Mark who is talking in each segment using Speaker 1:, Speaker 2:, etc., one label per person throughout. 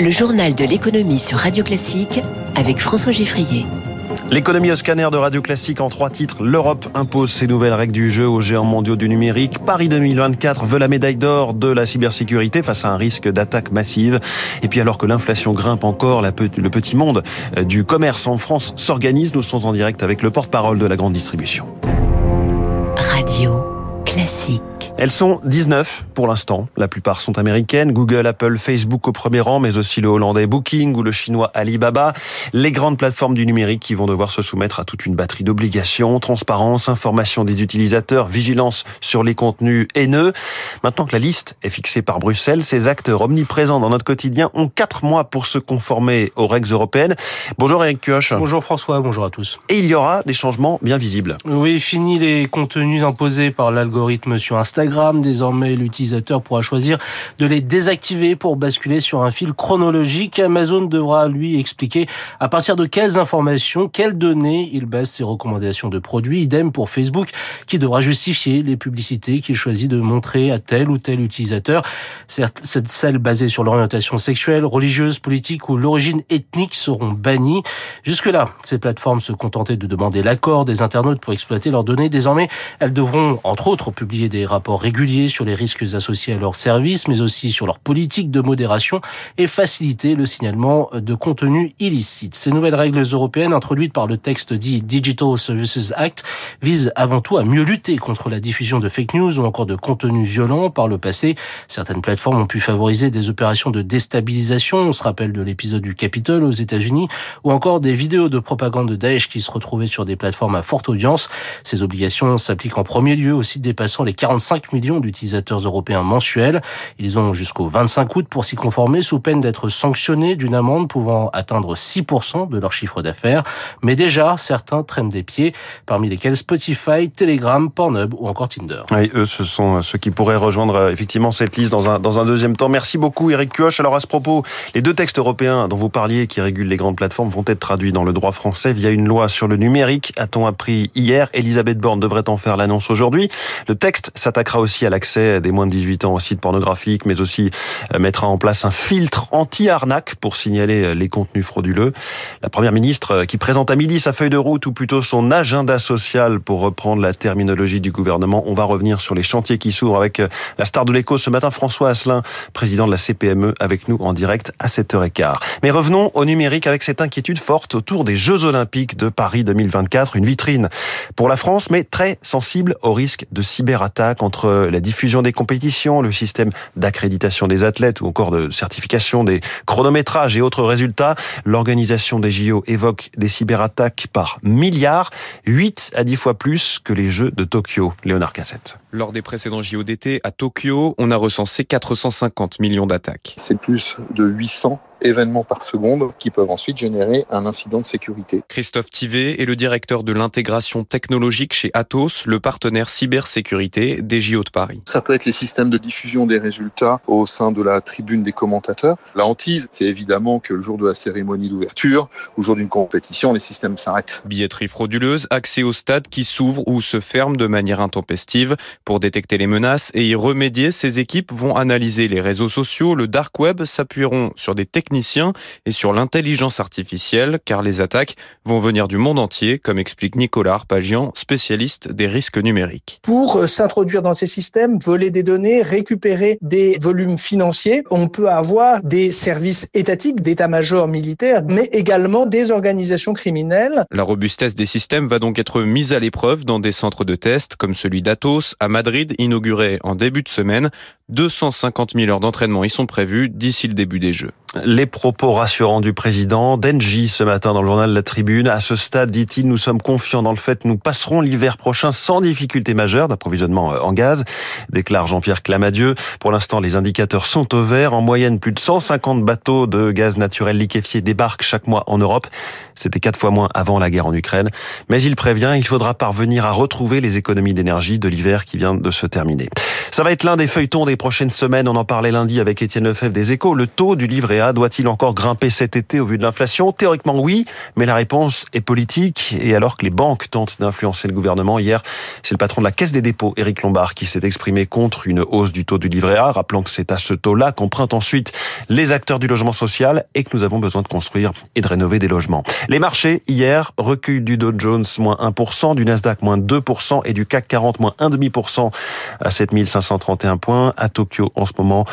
Speaker 1: Le journal de l'économie sur Radio Classique avec François Giffrier.
Speaker 2: L'économie au scanner de Radio Classique en trois titres. L'Europe impose ses nouvelles règles du jeu aux géants mondiaux du numérique. Paris 2024 veut la médaille d'or de la cybersécurité face à un risque d'attaque massive. Et puis alors que l'inflation grimpe encore, le petit monde du commerce en France s'organise. Nous sommes en direct avec le porte-parole de la grande distribution.
Speaker 1: Radio Classique.
Speaker 2: Elles sont 19 pour l'instant. La plupart sont américaines. Google, Apple, Facebook au premier rang, mais aussi le hollandais Booking ou le chinois Alibaba. Les grandes plateformes du numérique qui vont devoir se soumettre à toute une batterie d'obligations, transparence, information des utilisateurs, vigilance sur les contenus haineux. Maintenant que la liste est fixée par Bruxelles, ces acteurs omniprésents dans notre quotidien ont quatre mois pour se conformer aux règles européennes. Bonjour Eric Kioch.
Speaker 3: Bonjour François, bonjour à tous.
Speaker 2: Et il y aura des changements bien visibles.
Speaker 3: Oui, fini les contenus imposés par l'algorithme sur Instagram Désormais, l'utilisateur pourra choisir de les désactiver pour basculer sur un fil chronologique. Amazon devra lui expliquer à partir de quelles informations, quelles données il base ses recommandations de produits. Idem pour Facebook qui devra justifier les publicités qu'il choisit de montrer à tel ou tel utilisateur. Certes, celles basées sur l'orientation sexuelle, religieuse, politique ou l'origine ethnique seront bannies. Jusque-là, ces plateformes se contentaient de demander l'accord des internautes pour exploiter leurs données. Désormais, elles devront, entre autres, publier des rapports réguliers sur les risques associés à leurs services, mais aussi sur leur politique de modération et faciliter le signalement de contenu illicite. Ces nouvelles règles européennes introduites par le texte dit Digital Services Act visent avant tout à mieux lutter contre la diffusion de fake news ou encore de contenus violents. Par le passé, certaines plateformes ont pu favoriser des opérations de déstabilisation. On se rappelle de l'épisode du Capitole aux États-Unis ou encore des vidéos de propagande de Daesh qui se retrouvaient sur des plateformes à forte audience. Ces obligations s'appliquent en premier lieu aussi dépassant les 45 millions d'utilisateurs européens mensuels. Ils ont jusqu'au 25 août pour s'y conformer sous peine d'être sanctionnés d'une amende pouvant atteindre 6% de leur chiffre d'affaires. Mais déjà, certains traînent des pieds, parmi lesquels Spotify, Telegram, Pornhub ou encore Tinder.
Speaker 2: Oui, eux, ce sont ceux qui pourraient rejoindre euh, effectivement cette liste dans un, dans un deuxième temps. Merci beaucoup Eric Kioch. Alors à ce propos, les deux textes européens dont vous parliez qui régulent les grandes plateformes vont être traduits dans le droit français via une loi sur le numérique, a-t-on appris hier. Elisabeth Borne devrait en faire l'annonce aujourd'hui. Le texte s'attaquera aussi à l'accès des moins de 18 ans aux sites pornographiques, mais aussi euh, mettra en place un filtre anti-arnaque pour signaler euh, les contenus frauduleux. La première ministre euh, qui présente à midi sa feuille de route ou plutôt son agenda social pour reprendre la terminologie du gouvernement. On va revenir sur les chantiers qui s'ouvrent avec la star de l'écho ce matin, François Asselin, président de la CPME, avec nous en direct à 7h15. Mais revenons au numérique avec cette inquiétude forte autour des Jeux Olympiques de Paris 2024, une vitrine pour la France, mais très sensible au risque de cyberattaque entre la diffusion des compétitions, le système d'accréditation des athlètes ou encore de certification des chronométrages et autres résultats. L'organisation des JO évoque des cyberattaques par milliards, 8 à 10 fois plus que les Jeux de Tokyo. Léonard Cassette.
Speaker 4: Lors des précédents JO d'été à Tokyo, on a recensé 450 millions d'attaques.
Speaker 5: C'est plus de 800 événements par seconde qui peuvent ensuite générer un incident de sécurité.
Speaker 4: Christophe Tivet est le directeur de l'intégration technologique chez Atos, le partenaire cybersécurité des JO de Paris.
Speaker 5: Ça peut être les systèmes de diffusion des résultats au sein de la tribune des commentateurs. La hantise, c'est évidemment que le jour de la cérémonie d'ouverture, au jour d'une compétition, les systèmes s'arrêtent.
Speaker 4: Billetterie frauduleuse, accès au stade qui s'ouvre ou se ferme de manière intempestive. Pour détecter les menaces et y remédier, ces équipes vont analyser les réseaux sociaux, le dark web, s'appuieront sur des techniques et sur l'intelligence artificielle, car les attaques vont venir du monde entier, comme explique Nicolas Arpagian, spécialiste des risques numériques.
Speaker 6: Pour euh, s'introduire dans ces systèmes, voler des données, récupérer des volumes financiers, on peut avoir des services étatiques, d'état-major militaire, mais également des organisations criminelles.
Speaker 4: La robustesse des systèmes va donc être mise à l'épreuve dans des centres de test comme celui d'Atos à Madrid, inauguré en début de semaine. 250 000 heures d'entraînement y sont prévues d'ici le début des Jeux.
Speaker 2: Les propos rassurants du président Denji ce matin dans le journal La Tribune. À ce stade, dit-il, nous sommes confiants dans le fait que nous passerons l'hiver prochain sans difficulté majeure d'approvisionnement euh, en gaz, déclare Jean-Pierre Clamadieu. Pour l'instant, les indicateurs sont au vert. En moyenne, plus de 150 bateaux de gaz naturel liquéfié débarquent chaque mois en Europe. C'était quatre fois moins avant la guerre en Ukraine. Mais il prévient, il faudra parvenir à retrouver les économies d'énergie de l'hiver qui vient de se terminer. Ça va être l'un des feuilletons des prochaines semaines. On en parlait lundi avec Étienne Lefebvre des Échos. Le taux du livret a doit-il encore grimper cet été au vu de l'inflation? Théoriquement oui, mais la réponse est politique. Et alors que les banques tentent d'influencer le gouvernement, hier, c'est le patron de la Caisse des dépôts, Éric Lombard, qui s'est exprimé contre une hausse du taux du livret A, rappelant que c'est à ce taux-là qu'empruntent ensuite les acteurs du logement social et que nous avons besoin de construire et de rénover des logements. Les marchés, hier, recul du Dow Jones, moins 1%, du Nasdaq, moins 2% et du CAC 40, moins 1,5% à 7531 points. À Tokyo, en ce moment,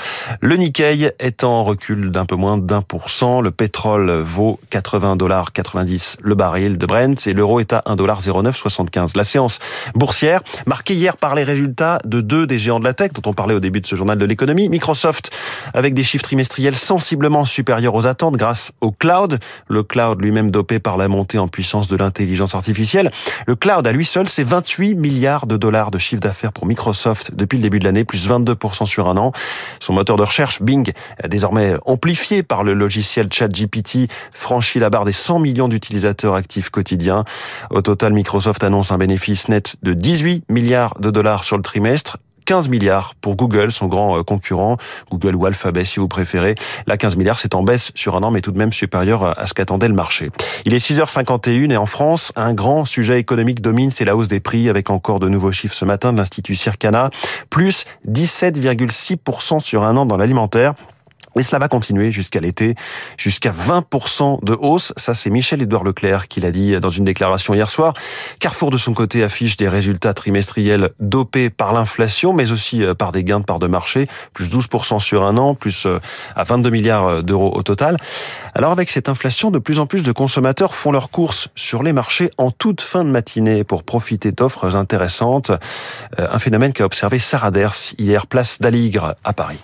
Speaker 2: le Nikkei est en recul d'un peu moins d'un pour cent. Le pétrole vaut 80 dollars 90 le baril de Brent et l'euro est à 1 dollar 0975. La séance boursière marquée hier par les résultats de deux des géants de la tech dont on parlait au début de ce journal de l'économie. Microsoft avec des chiffres trimestriels sensiblement supérieurs aux attentes grâce au cloud. Le cloud lui-même dopé par la montée en puissance de l'intelligence artificielle. Le cloud à lui seul, c'est 28 milliards de dollars de chiffre d'affaires pour Microsoft depuis le début de l'année, plus 22% sur un an. Son moteur de recherche, Bing, désormais amplifié par le logiciel ChatGPT, franchit la barre des 100 millions d'utilisateurs actifs quotidiens. Au total, Microsoft annonce un bénéfice net de 18 milliards de dollars sur le trimestre 15 milliards pour Google, son grand euh, concurrent, Google ou Alphabet si vous préférez. Là, 15 milliards, c'est en baisse sur un an, mais tout de même supérieur à ce qu'attendait le marché. Il est 6h51 et en France, un grand sujet économique domine, c'est la hausse des prix, avec encore de nouveaux chiffres ce matin de l'Institut Circana, plus 17,6% sur un an dans l'alimentaire. Et cela va continuer jusqu'à l'été, jusqu'à 20% de hausse. Ça, c'est Michel-Édouard Leclerc qui l'a dit dans une déclaration hier soir. Carrefour, de son côté, affiche des résultats trimestriels dopés par l'inflation, mais aussi euh, par des gains de part de marché, plus 12% sur un an, plus euh, à 22 milliards euh, d'euros au total. Alors, avec cette inflation, de plus en plus de consommateurs font leurs courses sur les marchés en toute fin de matinée pour profiter d'offres intéressantes. Un phénomène qu'a observé Sarah Ders hier, place d'Aligre à Paris.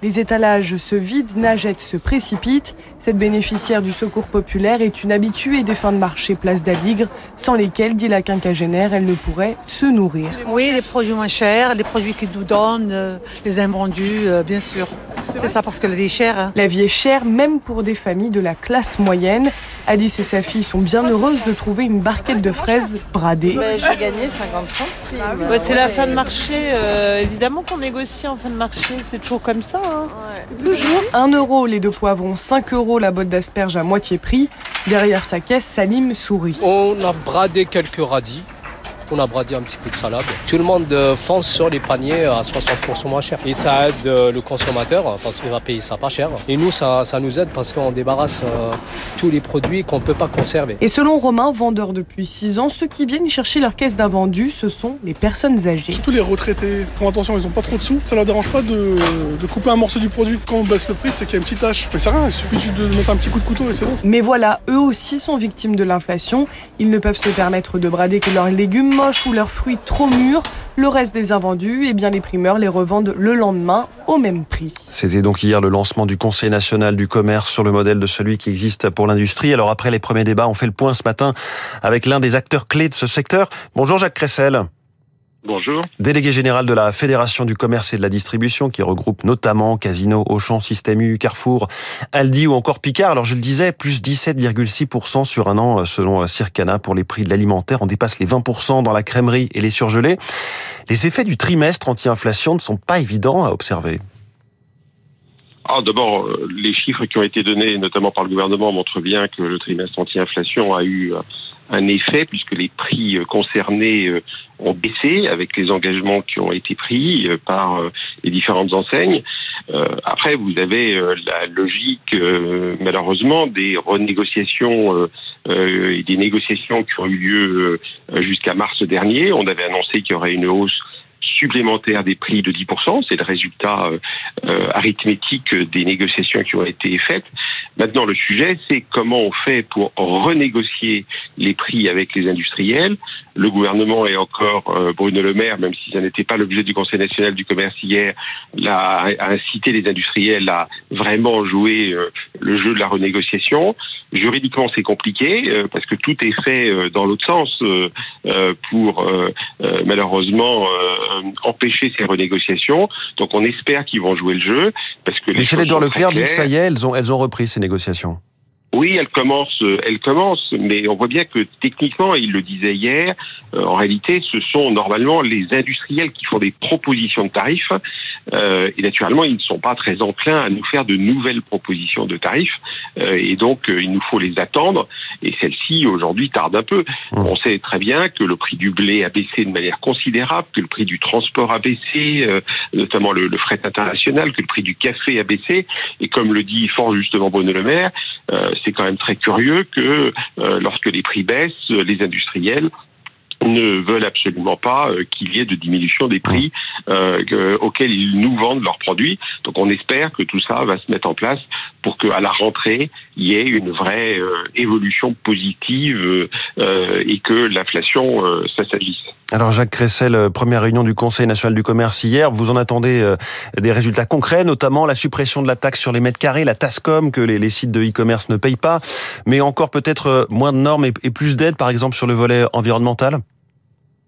Speaker 7: Les étalages se vident, Nagette se précipite. Cette bénéficiaire du secours populaire est une habituée des fins de marché Place d'Aligre, sans lesquelles, dit la quinquagénaire, elle ne pourrait se nourrir.
Speaker 8: Oui, les produits moins chers, les produits qui nous donnent, euh, les invendus, euh, bien sûr. C'est ça parce que la vie est chère. Hein.
Speaker 7: La vie est chère même pour des familles de la classe moyenne. Alice et sa fille sont bien heureuses de trouver une barquette de fraises bradées.
Speaker 9: J'ai gagné 50 centimes.
Speaker 10: c'est la fin de marché. Euh, évidemment qu'on négocie en fin de marché. C'est toujours comme ça. Hein. Toujours.
Speaker 7: 1 euro les deux poivrons, 5 euros la botte d'asperges à moitié prix. Derrière sa caisse, Salim sourit.
Speaker 11: On a bradé quelques radis on a bradé un petit peu de salade. Tout le monde euh, fonce sur les paniers à 60% moins cher. Et ça aide euh, le consommateur parce qu'il va payer ça pas cher. Et nous, ça, ça nous aide parce qu'on débarrasse euh, tous les produits qu'on ne peut pas conserver.
Speaker 7: Et selon Romain, vendeur depuis 6 ans, ceux qui viennent chercher leur caisse d'invendus, ce sont les personnes âgées.
Speaker 12: Surtout les retraités font attention, ils n'ont pas trop de sous. Ça leur dérange pas de, de, couper un morceau du produit. Quand on baisse le prix, c'est qu'il y a une petite tâche. Mais c'est rien, il suffit juste de mettre un petit coup de couteau et c'est bon.
Speaker 7: Mais voilà, eux aussi sont victimes de l'inflation. Ils ne peuvent se permettre de brader que leurs légumes moches ou leurs fruits trop mûrs. Le reste des invendus, eh bien les primeurs les revendent le lendemain au même prix.
Speaker 2: C'était donc hier le lancement du Conseil national du commerce sur le modèle de celui qui existe pour l'industrie. Alors après les premiers débats, on fait le point ce matin avec l'un des acteurs clés de ce secteur. Bonjour Jacques Cressel.
Speaker 13: Bonjour.
Speaker 2: Délégué général de la Fédération du commerce et de la distribution qui regroupe notamment Casino, Auchan, Système U, Carrefour, Aldi ou encore Picard. Alors je le disais, plus 17,6% sur un an selon Circana pour les prix de l'alimentaire. On dépasse les 20% dans la crèmerie et les surgelés. Les effets du trimestre anti-inflation ne sont pas évidents à observer.
Speaker 13: Ah, D'abord, euh, les chiffres qui ont été donnés, notamment par le gouvernement, montrent bien que le trimestre anti-inflation a eu euh, un effet puisque les prix euh, concernés euh, ont baissé avec les engagements qui ont été pris euh, par les différentes enseignes. Après, vous avez la logique, malheureusement, des renégociations et des négociations qui ont eu lieu jusqu'à mars dernier. On avait annoncé qu'il y aurait une hausse supplémentaire des prix de 10%. C'est le résultat arithmétique des négociations qui ont été faites. Maintenant, le sujet, c'est comment on fait pour renégocier les prix avec les industriels. Le gouvernement et encore euh, Bruno Le Maire, même si ça n'était pas l'objet du Conseil national du commerce hier, a, incité les industriels à vraiment jouer euh, le jeu de la renégociation. Juridiquement, c'est compliqué euh, parce que tout est fait dans l'autre sens pour malheureusement empêcher ces renégociations. Donc, on espère qu'ils vont jouer le jeu parce que
Speaker 2: Michel-Édouard Leclerc dit que ça y est, elles ont, elles ont repris ces négociations.
Speaker 13: Oui, elle commence, elle commence, mais on voit bien que techniquement, il le disait hier, euh, en réalité, ce sont normalement les industriels qui font des propositions de tarifs Euh, et naturellement, ils ne sont pas très enclins à nous faire de nouvelles propositions de tarifs. Euh, et donc, euh, il nous faut les attendre. Et celle-ci, aujourd'hui, tarde un peu.
Speaker 2: Mmh.
Speaker 13: On sait très bien que le prix du blé a baissé de manière considérable, que le prix du transport a baissé, euh, notamment le, le, fret international, que le prix du café a baissé. Et comme le dit fort justement Bruno Le Maire, euh, c'est quand même très curieux que euh, lorsque les prix baissent, les industriels ne veulent absolument pas euh, qu'il y ait de diminution des prix euh, auxquels ils nous vendent leurs produits. Donc on espère que tout ça va se mettre en place pour qu'à la rentrée, il y ait une vraie euh, évolution positive et que l'inflation s'assagisse.
Speaker 2: Alors Jacques Cressel, première réunion du Conseil national du commerce hier, vous en attendez des résultats concrets, notamment la suppression de la taxe sur les mètres carrés, la TASCOM que les, sites de e-commerce ne payent pas, mais encore peut-être moins de normes et, et plus d'aides, par exemple sur le volet environnemental?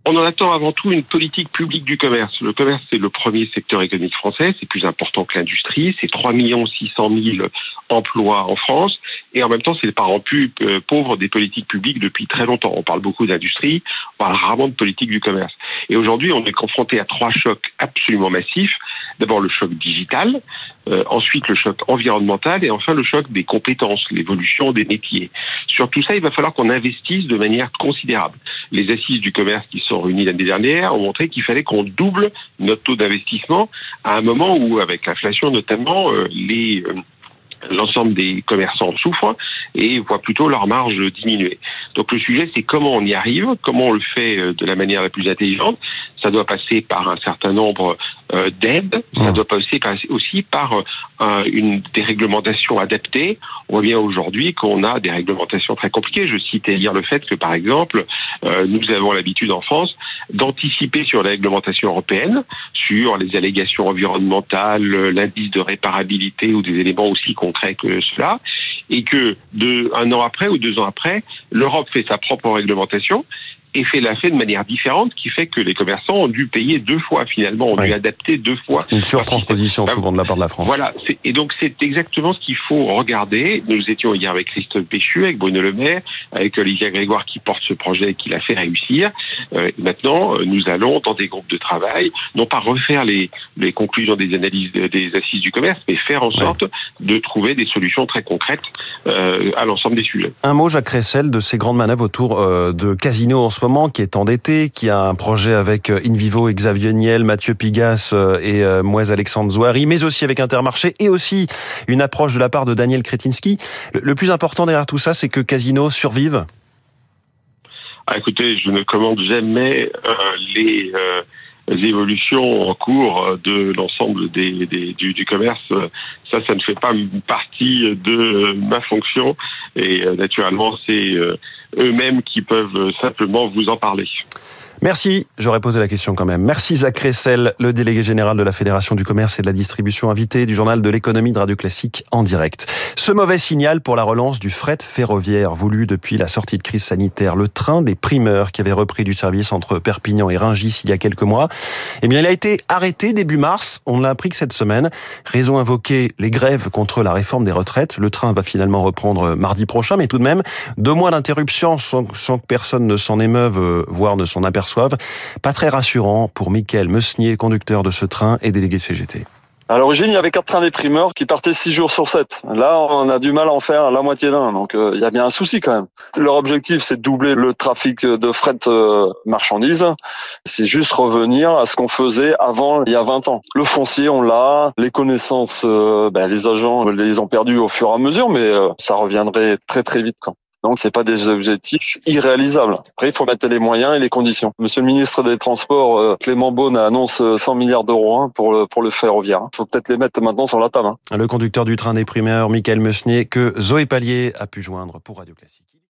Speaker 13: On en attend avant tout une politique publique du commerce. Le commerce, c'est le premier secteur économique français, c'est plus important que l'industrie, c'est 3 600 000 emplois en France, et en même temps, c'est les parents plus euh, pauvres des politiques publiques depuis très longtemps. On parle beaucoup d'industrie, on parle rarement de politique du commerce. Et aujourd'hui, on est confronté à trois chocs absolument massifs. D'abord le choc digital, euh, ensuite le choc environnemental, et enfin le choc des compétences, l'évolution des métiers. Sur tout ça, il va falloir qu'on investisse de manière considérable. Les assises du commerce qui sont réunies l'année dernière ont montré qu'il fallait qu'on double notre taux d'investissement à un moment où, avec l'inflation notamment, euh, les euh, l'ensemble des commerçants souffrent et voient plutôt leur marge diminuer. Donc le sujet, c'est comment on y arrive, comment on le fait de la manière la plus intelligente. Ça doit passer par un certain nombre euh, d'aides, ça doit passer aussi par euh, une déréglementation adaptée. On voit bien aujourd'hui qu'on a des réglementations très compliquées. Je citais hier le fait que, par exemple, euh, nous avons l'habitude en France d'anticiper sur la réglementation européenne, sur les allégations environnementales, l'indice de réparabilité ou des éléments aussi que cela, et que de un an après ou deux ans après, l'Europe fait sa propre réglementation et fait la fait de manière différente, qui fait que les commerçants ont dû payer deux fois finalement, ont dû adapter deux fois.
Speaker 2: Une surtransposition souvent de la part de la France.
Speaker 13: Voilà, et donc c'est exactement ce qu'il faut regarder. Nous étions hier avec Christophe Péchu, avec Bruno Le Maire, avec Olivia Grégoire qui porte ce projet et qui l'a fait réussir. Euh, maintenant, nous allons dans des groupes de travail, non pas refaire les, les conclusions des analyses des assises du commerce, mais faire en sorte ouais. de trouver des solutions très concrètes euh, à l'ensemble des sujets.
Speaker 2: Un mot, Jacques Ressel, de ces grandes manœuvres autour euh, de Casino en ce moment, qui est endetté, qui a un projet avec Invivo, Xavier Niel, Mathieu Pigas et euh, Moise Alexandre Zouari, mais aussi avec Intermarché et aussi une approche de la part de Daniel Kretinsky. Le, plus important derrière tout ça, c'est que Casino survive?
Speaker 13: Ah, Écoutez, je ne commande jamais euh. Euh les évolutions en cours de l'ensemble des, des, du, du, commerce, ça, ça ne fait pas partie de ma fonction et naturellement, c'est eux-mêmes qui peuvent simplement vous en parler.
Speaker 2: Merci, j'aurais posé la question quand même. Merci Jacques Ressel, le délégué général de la Fédération du commerce et de la distribution invité du journal de l'économie de Radio Classique en direct. Ce mauvais signal pour la relance du fret ferroviaire voulu depuis la sortie de crise sanitaire, le train des primeurs qui avait repris du service entre Perpignan et Rungis il y a quelques mois, eh bien il a été arrêté début mars, on l'a appris que cette semaine. Raison invoquée, les grèves contre la réforme des retraites. Le train va finalement reprendre mardi prochain, mais tout de même, deux mois d'interruption sans, sans, que personne ne s'en émeuve, voire ne s'en aperçoive pas très rassurant pour Mickaël Meusnier, conducteur de ce train et délégué CGT.
Speaker 14: À l'origine, il y avait quatre trains des primeurs qui partaient six jours sur sept. Là, on a du mal à en faire la moitié d'un. Donc, euh, il y a bien un souci quand même. Leur objectif, c'est de doubler le trafic de fret euh, marchandises. C'est juste revenir à ce qu'on faisait avant, il y a 20 ans. Le foncier, on l'a. Les connaissances, euh, ben, les agents les ont perdus au fur et à mesure, mais ça reviendrait très très vite. Quand. Donc, c'est pas des objectifs irréalisables. Après, il faut mettre les moyens et les conditions. Monsieur le ministre des Transports, euh, Clément Beaune, annonce 100 milliards d'euros hein, pour le, pour le ferroviaire. Il faut peut-être les mettre maintenant sur la table. Hein.
Speaker 2: Le conducteur du train des primeurs, Michael Meusnier, que Zoé Pallier a pu joindre pour Radio Classique.